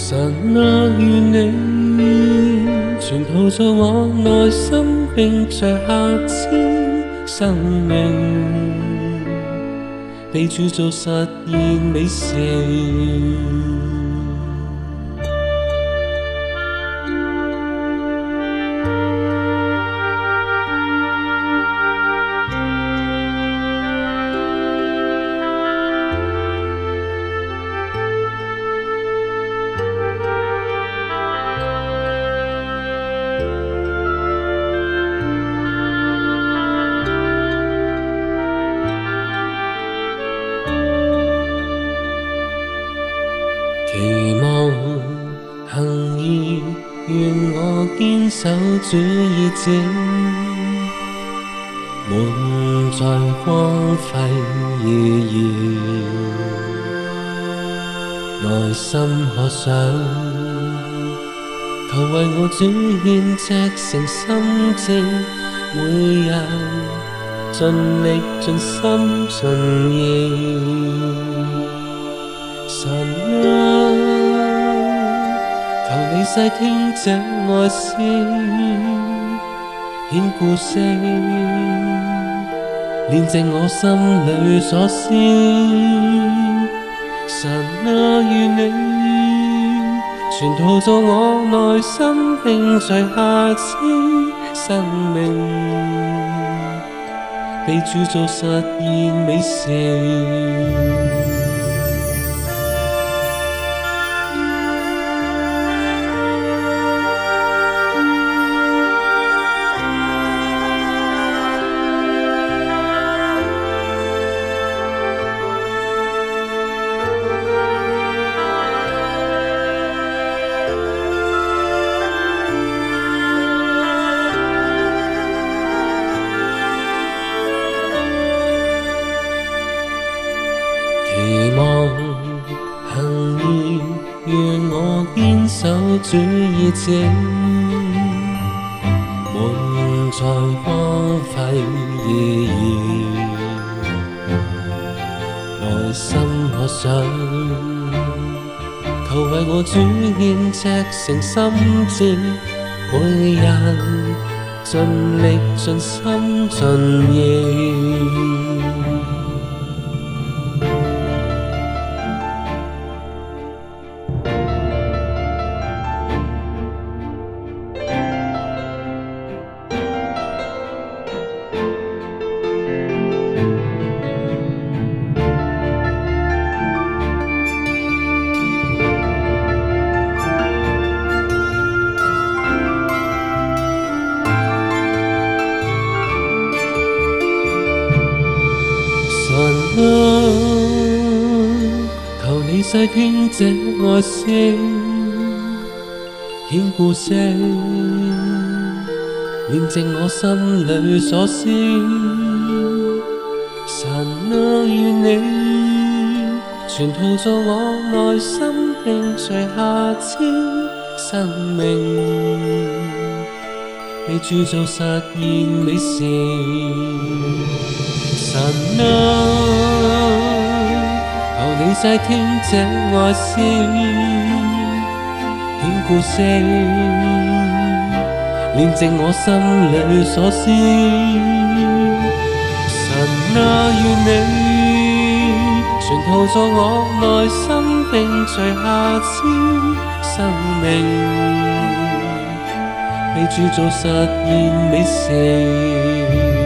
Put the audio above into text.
神啊，愿你全套醉我内心，并在下肢生命被注造实现美善。神意，愿我坚守主意志，满载光辉意义。内心可想，求为我主献赤诚心正，每日尽力尽心尽意，神。细听这爱声，牵故事，念尽我心里所思。神啊，愿你全陶造我内心，并垂下息，生命被铸造实现美事。望行意，愿我坚守主义者，满载荒废意念。内心我想，求为我主献赤诚心志，每日尽力尽心尽意。啊，求你细听这爱声，显故声，验证我心里所思。神啊，愿你全陶造我内心，并垂下祂生命。你铸造實現理想。神啊，求你細聽這愛聲，顯故聲，煉淨我心裏所思。神啊，願你全套在我內心並除下之生命。你铸造实现美事。